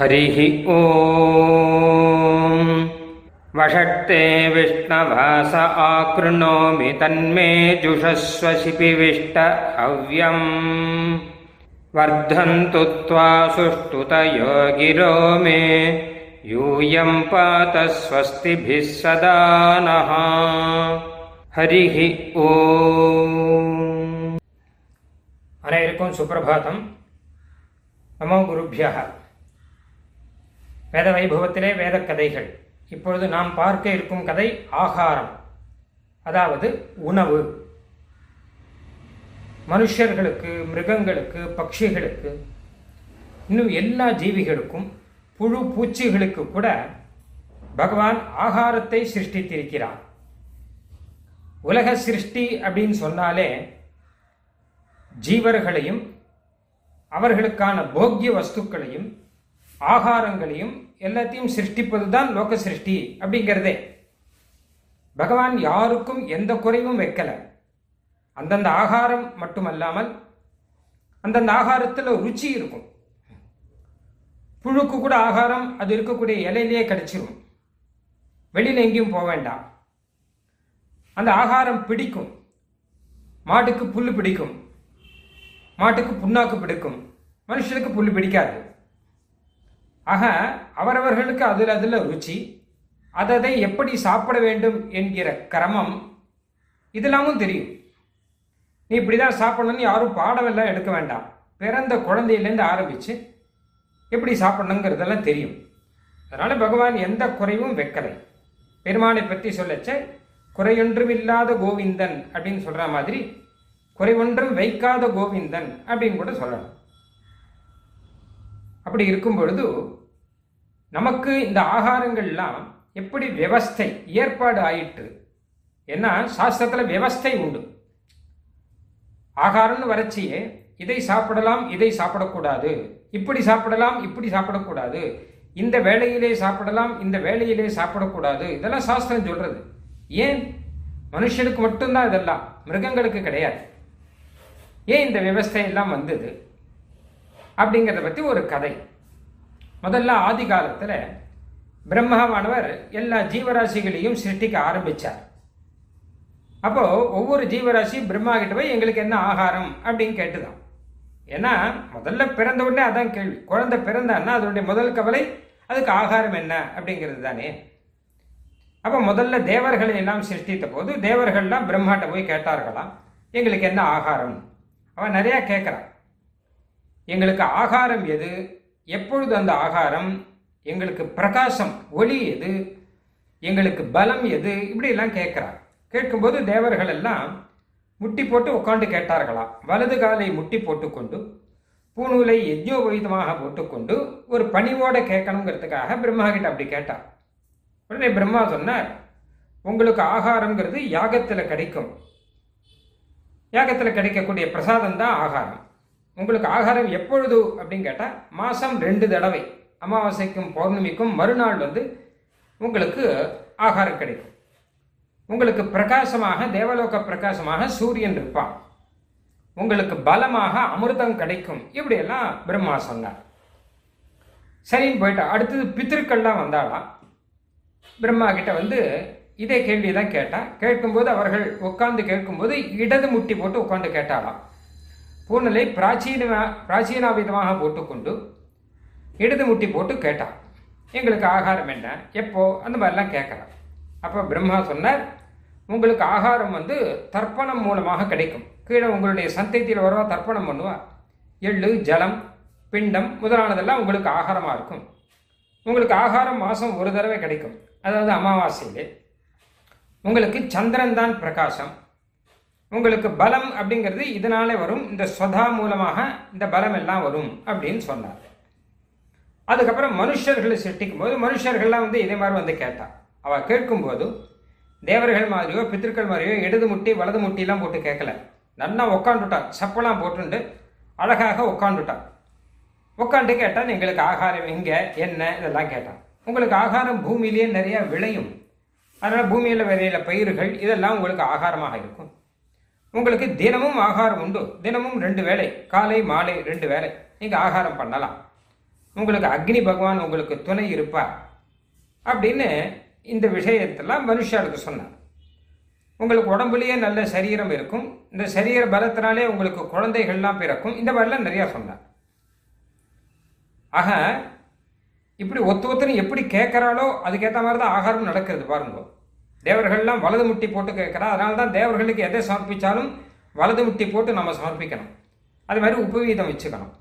हरिः ॐ वषट्ते विष्णवास आकृणोमि तन्मे जुषस्व शिपिविष्ट हव्यम्। वर्धन्तु त्वा सुष्ठुतयो गिरो मे। यूयम् पात स्वस्तिभिः सदा नः। हरिः ॐ अनैर्कं सुप्रभातम्। नमो गुरुभ्यः। வேத வைபவத்திலே வேத கதைகள் இப்பொழுது நாம் பார்க்க இருக்கும் கதை ஆகாரம். அதாவது உணவு. மனுஷர்களுக்கு மிருகங்களுக்கு பட்சிகளுக்கு இன்னும் எல்லா ஜீவிகளுக்கும் புழு பூச்சிகளுக்கு கூட பகவான் ஆகாரத்தை சிருஷ்டித்திருக்கிறார். உலக சிருஷ்டி அப்படின்னு சொன்னாலே ஜீவர்களையும் அவர்களுக்கான போக்கிய வஸ்துக்களையும் ஆகாரங்களையும் எல்லாத்தையும் சிருஷ்டிப்பது தான் லோக சிருஷ்டி அப்படிங்கிறதே. பகவான் யாருக்கும் எந்த குறைவும் வைக்கல. அந்தந்த ஆகாரம் மட்டுமல்லாமல் அந்தந்த ஆகாரத்தில் ருச்சி இருக்கும். புழுக்கு கூட ஆகாரம் அது இருக்கக்கூடிய இலையிலேயே கிடைச்சிரும். வெளியில் எங்கேயும் போக வேண்டாம். அந்த ஆகாரம் பிடிக்கும். மாட்டுக்கு புல் பிடிக்கும். மாட்டுக்கு புண்ணாக்கு பிடிக்கும். மனுஷனுக்கு புல் பிடிக்காது. ஆக அவரவர்களுக்கு அதில் அதில் ருச்சி அதை எப்படி சாப்பிட வேண்டும் என்கிற கிரமம் இதெல்லாமும் தெரியும். நீ இப்படி தான் சாப்பிடணும்னு யாரும் பாடமெல்லாம் எடுக்க வேண்டாம். பிறந்த குழந்தையிலேருந்து ஆரம்பித்து எப்படி சாப்பிடணுங்கிறதெல்லாம் தெரியும். அதனால் பகவான் எந்த குறைவும் வைக்கலை. பெருமானை பற்றி சொல்லச்ச குறையொன்றும் இல்லாத கோவிந்தன் அப்படின்னு சொல்கிற மாதிரி குறை ஒன்றும் வைக்காத கோவிந்தன் அப்படின்னு கூட சொல்லலாம் அப்படி இருக்கும் பொழுது நமக்கு இந்த ஆகாரங்கள்லாம் எப்படி விவஸ்தை ஏற்பாடு ஆயிற்று ஏன்னா சாஸ்திரத்தில் விவஸ்தை உண்டு. ஆகாரம்னு வறட்சியே இதை சாப்பிடலாம் இதை சாப்பிடக்கூடாது. இப்படி சாப்பிடலாம் இப்படி சாப்பிடக்கூடாது. இந்த வேலையிலே சாப்பிடலாம் இந்த வேலையிலே சாப்பிடக்கூடாது. இதெல்லாம் சாஸ்திரம் சொல்றது. ஏன்? மனுஷனுக்கு மட்டும்தான் இதெல்லாம் மிருகங்களுக்கு கிடையாது. ஏன் இந்த விவஸ்தை எல்லாம் வந்தது? அப்படிங்கிறத பற்றி ஒரு கதை. முதல்ல ஆதி காலத்தில் பிரம்மாவானவர் எல்லா ஜீவராசிகளையும் சிருஷ்டிக்க ஆரம்பிச்சார். அப்போ ஒவ்வொரு ஜீவராசியும் பிரம்மா கிட்ட போய் எங்களுக்கு என்ன ஆகாரம் அப்படின்னு கேட்டுதான். ஏன்னா முதல்ல பிறந்த உடனே அதான் கேள்வி. குழந்தை பிறந்தான்னா அதனுடைய முதல் கவலை அதுக்கு ஆகாரம் என்ன அப்படிங்கிறது தானே. அப்போ முதல்ல தேவர்களை எல்லாம் சிருஷ்டித்த போது தேவர்கள்லாம் பிரம்மாட்ட போய் கேட்டார்களாம் எங்களுக்கு என்ன ஆகாரம்? அவன் நிறையா கேட்குறான். எங்களுக்கு ஆகாரம் எது? எப்பொழுது அந்த ஆகாரம்? எங்களுக்கு பிரகாசம் ஒளி எது? எங்களுக்கு பலம் எது? இப்படி எல்லாம் கேட்குறான் கேட்கும்போது தேவர்கள் எல்லாம் முட்டி போட்டு உட்காந்து கேட்டார்களாம். வலது காலை முட்டி போட்டுக்கொண்டு பூநூலை யஜ்யோபவிதமாக போட்டுக்கொண்டு ஒரு பணிவோட கேட்கணுங்கிறதுக்காக பிரம்மா கிட்ட அப்படி கேட்டார். உடனே பிரம்மா சொன்னார் உங்களுக்கு ஆகாரங்கிறது யாகத்தில் கிடைக்கும். யாகத்தில் கிடைக்கக்கூடிய பிரசாதம் தான் ஆகாரம். உங்களுக்கு ஆகாரம் எப்பொழுது அப்படின்னு கேட்டால் மாதம் ரெண்டு தடவை. அமாவாசைக்கும் பௌர்ணமிக்கும் மறுநாள் வந்து உங்களுக்கு ஆகாரம் கிடைக்கும். உங்களுக்கு பிரகாசமாக தேவலோக பிரகாசமாக சூரியன் இருப்பான். உங்களுக்கு பலமாக அமிர்தம் கிடைக்கும். இப்படியெல்லாம் பிரம்மா சொன்னார் சரின்னு போயிட்டா அடுத்தது பித்திருக்கள்லாம் வந்தாலாம் பிரம்மா கிட்ட வந்து இதே கேள்வி தான் கேட்டா. கேட்கும்போது அவர்கள் உட்கார்ந்து கேட்கும்போது இடது முட்டி போட்டு உட்காந்து கேட்டாலாம் பூர்ணலை பிராச்சீன பிராச்சீனாவிதமாக போட்டுக்கொண்டு இடது முட்டி போட்டு கேட்டான். எங்களுக்கு ஆகாரம் என்ன? எப்போ? அந்த மாதிரிலாம் கேட்குறான் அப்போ பிரம்மா சொன்னார் உங்களுக்கு ஆகாரம் வந்து தர்ப்பணம் மூலமாக கிடைக்கும். கீழே உங்களுடைய சந்தைத்தில் வரவா தர்ப்பணம் பண்ணுவா. எள்ளு ஜலம் பிண்டம் முதலானதெல்லாம் உங்களுக்கு ஆகாரமாக இருக்கும். உங்களுக்கு ஆகாரம் மாதம் ஒரு தடவை கிடைக்கும். அதாவது அமாவாசையிலே. உங்களுக்கு சந்திரன் தான் பிரகாசம். உங்களுக்கு பலம் அப்படிங்கிறது இதனாலே வரும். இந்த ஸ்வதா மூலமாக இந்த பலம் எல்லாம் வரும் அப்படின்னு சொன்னார். அதுக்கப்புறம் மனுஷர்களை சிருஷ்டிக்கும் போது மனுஷர்கள்லாம் வந்து இதே மாதிரி வந்து கேட்டான் அவள் கேட்கும்போது தேவர்கள் மாதிரியோ பித்திருக்கள் மாதிரியோ இடது முட்டி வலது முட்டிலாம் போட்டு கேட்கல. நல்லா உக்காண்டுட்டான் சப்பெல்லாம் போட்டுண்டு அழகாக உட்காந்துட்டான் உட்காந்து கேட்டான் எங்களுக்கு ஆகாரம் எங்கே என்ன? இதெல்லாம் கேட்டான் உங்களுக்கு ஆகாரம் பூமியிலேயே நிறையா விளையும். அதனால் பூமியில் விளையில பயிர்கள் இதெல்லாம் உங்களுக்கு ஆகாரமாக இருக்கும். உங்களுக்கு தினமும் ஆகாரம் உண்டு. தினமும் ரெண்டு வேளை. காலை மாலை ரெண்டு வேளை. நீங்கள் ஆகாரம் பண்ணலாம். உங்களுக்கு அக்னி பகவான் உங்களுக்கு துணை இருப்பார். அப்படின்னு இந்த விஷயத்தெல்லாம் மனுஷருக்கு சொன்னார். உங்களுக்கு உடம்புலயே நல்ல சரீரம் இருக்கும். இந்த சரீர பலத்தினாலே உங்களுக்கு குழந்தைகள்லாம் பிறக்கும். இந்த மாதிரிலாம் நிறையா சொன்னார். ஆக இப்படி ஒத்து ஒத்துன்னு எப்படி கேட்குறாளோ அதுக்கேற்ற மாதிரி தான் ஆகாரம் நடக்கிறது பாருங்க. தேவர்கள்லாம் வலது முட்டி போட்டு கேட்குறா. அதனால தான் தேவர்களுக்கு எதை சமர்ப்பித்தாலும் வலது முட்டி போட்டு நம்ம சமர்ப்பிக்கணும். அது மாதிரி உபவீதம் வச்சுக்கணும்.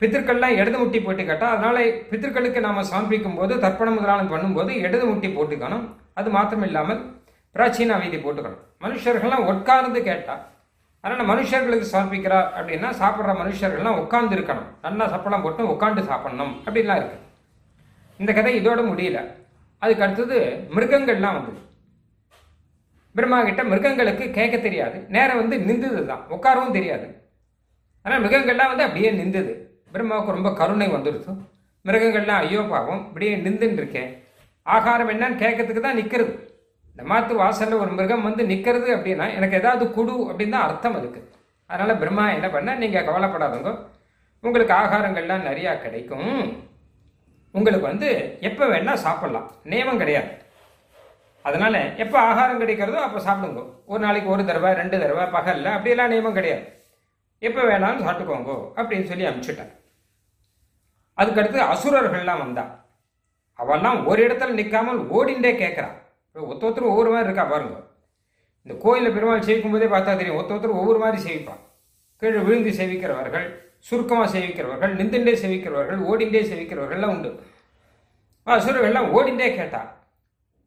பித்திருக்கள்லாம் இடது முட்டி போட்டு கேட்டால் அதனால் பித்திருக்களுக்கு நாம் சமர்ப்பிக்கும் போது தர்ப்பணம் முதலாளம் பண்ணும்போது இடது முட்டி போட்டுக்கணும். அது மாத்திரம் இல்லாமல் பிராச்சீன வீதி போட்டுக்கணும். மனுஷர்கள்லாம் உட்கார்ந்து கேட்டால் அதனால் மனுஷர்களுக்கு சமர்ப்பிக்கிறா அப்படின்னா சாப்பிட்ற மனுஷர்கள்லாம் உட்கார்ந்து இருக்கணும். நல்லா சப்பளம் போட்டு உட்காந்து சாப்பிடணும். அப்படின்லாம் இருக்குது இந்த கதை இதோட முடியல. அதுக்கு அடுத்தது மிருகங்கள்லாம் வந்தது. பிரம்மா கிட்ட மிருகங்களுக்கு கேட்க தெரியாது. நேரம் வந்து நின்றுது தான் உட்காரவும் தெரியாது. ஆனால் மிருகங்கள்லாம் வந்து அப்படியே நின்றுது. பிரம்மாவுக்கு ரொம்ப கருணை வந்துடுச்சு மிருகங்கள்லாம் ஐயோ பாவம் இப்படியே நின்றுன்னு இருக்கேன் ஆகாரம் என்னன்னு கேட்கறதுக்கு தான் நிற்கிறது இந்த மாத்து வாசலில் ஒரு மிருகம் வந்து நிற்கிறது அப்படின்னா எனக்கு ஏதாவது குடு அப்படின்னு தான் அர்த்தம் அதுக்கு. அதனால் பிரம்மா என்ன பண்ண நீங்கள் கவலைப்படாதவங்க உங்களுக்கு ஆகாரங்கள்லாம் நிறையா கிடைக்கும். உங்களுக்கு வந்து எப்போ வேணால் சாப்பிட்லாம். நியமம் கிடையாது. அதனால் எப்போ ஆகாரம் கிடைக்கிறதோ அப்போ சாப்பிடுங்க. ஒரு நாளைக்கு ஒரு தடவை ரெண்டு தடவை பகலில் அப்படியெல்லாம் நியமம் கிடையாது. எப்போ வேணாலும் சாப்பிட்டுக்கோங்க அப்படின்னு சொல்லி அனுப்பிச்சுட்டேன் அதுக்கடுத்து அசுரர்கள்லாம் வந்தான் அவெல்லாம் ஒரு இடத்துல நிற்காமல் ஓடிண்டே கேட்குறான் இப்போ ஒத்த ஒருத்தர் ஒவ்வொரு மாதிரி இருக்கா பாருங்க. இந்த கோயிலில் பெருமாள் சேவிக்கும் போதே பார்த்தா தெரியும் ஒத்த ஒருத்தர் ஒவ்வொரு மாதிரி சேவிப்பான். கீழே விழுந்து சேவிக்கிறவர்கள் சுருக்கமாக சேவிக்கிறவர்கள் நிந்துண்டே சேவிக்கிறவர்கள் ஓடிண்டே சேவிக்கிறவர்கள்லாம் உண்டு. அசுரர்கள்லாம் ஓடிண்டே கேட்டா.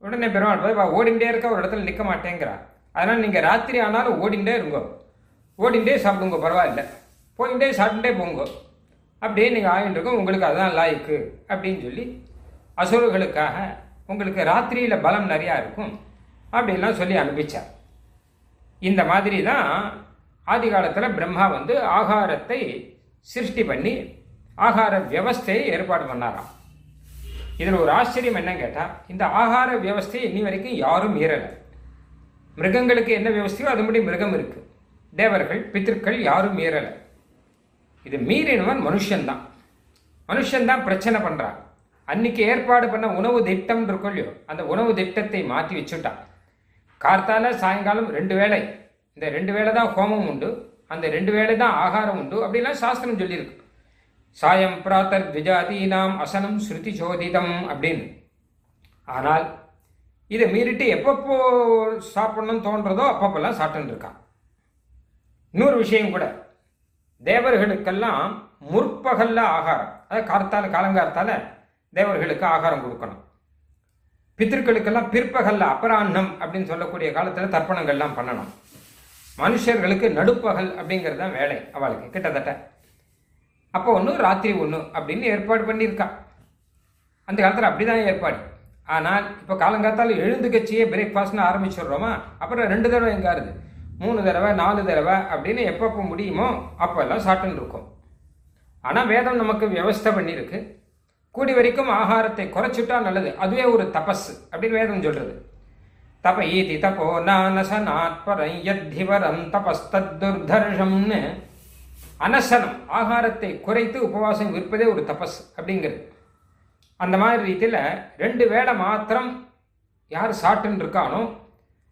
உடனே பெருமாள் போய் வா ஓடிண்டே இருக்க ஒரு இடத்துல நிற்க மாட்டேங்கிறா. அதனால் நீங்கள் ராத்திரி ஆனாலும் ஓடிண்டே இருங்கோ. ஓடிண்டே சாப்பிடுங்க பரவாயில்ல. போயிட்டே சாப்பிட்டுட்டே போங்க. அப்படியே நீங்கள் ஆகிட்டு இருக்கோம் உங்களுக்கு அதுதான் லாய்க்கு. அப்படின்னு சொல்லி அசுரர்களுக்காக உங்களுக்கு ராத்திரியில் பலம் நிறையா இருக்கும். அப்படின்லாம் சொல்லி அனுப்பிச்சார். இந்த மாதிரி தான் ஆதி காலத்தில் பிரம்மா வந்து ஆகாரத்தை சிருஷ்டி பண்ணி ஆகார வியவஸ்தையை ஏற்பாடு பண்ணாராம். இதில் ஒரு ஆச்சரியம் என்னன்னு கேட்டால் இந்த ஆகார வியவஸ்தையை இன்னி வரைக்கும் யாரும் மீறலை. மிருகங்களுக்கு என்ன வியவஸ்தையோ அதுபடி மிருகம் இருக்குது தேவர்கள் பித்திருக்கள் யாரும் மீறலை. இது மீறினவன் மனுஷன்தான். மனுஷன்தான் பிரச்சனை பண்ணுறான் அன்னைக்கு ஏற்பாடு பண்ண உணவு திட்டம் இருக்கோல்லையோ அந்த உணவு திட்டத்தை மாற்றி வச்சுட்டான். கார்த்தால சாயங்காலம் ரெண்டு வேளை. இந்த ரெண்டு வேளை தான் ஹோமம் உண்டு. அந்த ரெண்டு வேளை தான் ஆகாரம் உண்டு. அப்படிலாம் சாஸ்திரம் சொல்லியிருக்கு. சாயம் பிராத்தர் திஜாதீனாம் அசனம் ஸ்ருதி சோதிதம் அப்படின்னு. ஆனால் இதை மீறிட்டு எப்பப்போ சாப்பிடணும்னு தோன்றதோ அப்பப்பெல்லாம் சாப்பிட்டுன்னு இருக்கான். இன்னொரு விஷயம் கூட தேவர்களுக்கெல்லாம் முற்பகல்ல ஆகாரம் அதாவது கார்த்தால காலங்கார்த்தால தேவர்களுக்கு ஆகாரம் கொடுக்கணும். பித்திருக்களுக்கெல்லாம் பிற்பகல்ல அபராண்ணம் அப்படின்னு சொல்லக்கூடிய காலத்தில் தர்ப்பணங்கள்லாம் பண்ணணும். மனுஷர்களுக்கு நடுப்பகல் அப்படிங்கிறது தான் வேலை அவளுக்கு கிட்டத்தட்ட. அப்போ ஒன்று ராத்திரி ஒன்று அப்படின்னு ஏற்பாடு பண்ணியிருக்கா. அந்த காலத்தில் அப்படி தான் ஏற்பாடு. ஆனால் இப்போ காலங்காத்தால் எழுந்து கட்சியே பிரேக்ஃபாஸ்ட்னு ஆரம்பிச்சிடுறோமா? அப்புறம் ரெண்டு தடவை எங்காருது மூணு தடவை நாலு தடவை அப்படின்னு எப்பப்போ முடியுமோ அப்போல்லாம் சாப்பிட்டுன்னு இருக்கும். ஆனால் வேதம் நமக்கு வியவஸ்தை பண்ணியிருக்கு. கூடி வரைக்கும் ஆகாரத்தை குறைச்சிட்டா நல்லது. அதுவே ஒரு தபஸ் அப்படின்னு வேதம் சொல்கிறது தப ஈதி தபோ நானசனாத்பரம் யத்திவரம் தபஸ்தத்துர்தர்ஷம்னு அனசனம் ஆகாரத்தை குறைத்து உபவாசம் இருப்பதே ஒரு தபஸ் அப்படிங்கிறது அந்த மாதிரி ரீதியில் ரெண்டு வேளை மாத்திரம் யார் சாட்டுன்னு இருக்கானோ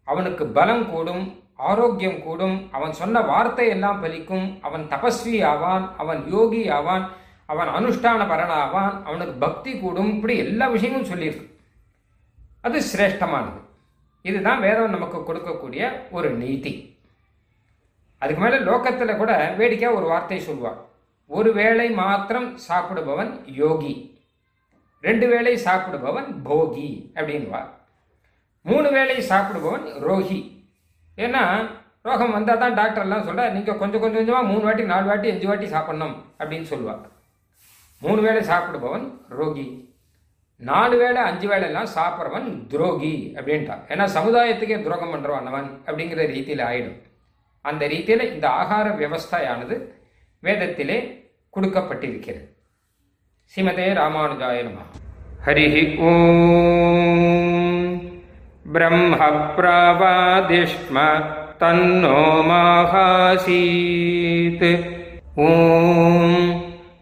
அவனுக்கு பலம் கூடும் ஆரோக்கியம் கூடும் அவன் சொன்ன வார்த்தை எல்லாம் பலிக்கும் அவன் தபஸ்வி ஆவான் அவன் யோகி ஆவான் அவன் அனுஷ்டான பரனாவான் அவனுக்கு பக்தி கூடும் இப்படி எல்லா விஷயமும் சொல்லியிருக்கு அது சிரேஷ்டமானது இதுதான் வேதம் நமக்கு கொடுக்கக்கூடிய ஒரு நீதி. அதுக்கு மேலே லோக்கத்தில் கூட வேடிக்கையாக ஒரு வார்த்தை சொல்வார் ஒரு வேளை மாத்திரம் சாப்பிடுபவன் யோகி. ரெண்டு வேளை சாப்பிடுபவன் போகி அப்படின்வார் மூணு வேளை சாப்பிடுபவன் ரோஹி ஏன்னா ரோகம் வந்தால் தான் டாக்டர்லாம் சொல்ல நீங்கள் கொஞ்சம் கொஞ்சம் கொஞ்சமாக மூணு வாட்டி நாலு வாட்டி அஞ்சு வாட்டி சாப்பிட்ணும் அப்படின்னு சொல்லுவார் மூணு வேளை சாப்பிடுபவன் ரோகி. நாலு வேளை அஞ்சு வேளைலாம் சாப்பிட்றவன் துரோகி அப்படின்ட்டான். ஏன்னா சமுதாயத்துக்கே துரோகம் பண்ணுறவன் அவன் அப்படிங்கிற ரீதியில் ஆயிடும். அந்த ரீதியில் இந்த ஆகார வியவஸ்தையானது வேதத்திலே கொடுக்கப்பட்டிருக்கிறது. ஸ்ரீமதே ராமானுஜாய நம. ஹரி ஓம். பிரம்ம பிரவாதிஷ்ம தன்னோ மாகாசீத். ஓம்.